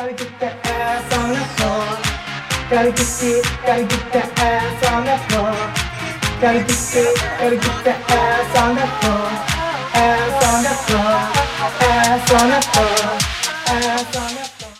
Gotta get that ass on the floor. Gotta get it, gotta get that ass on the floor. Gotta get it, gotta get that ass on the floor. Ass on the floor, ass on the floor, ass on the floor.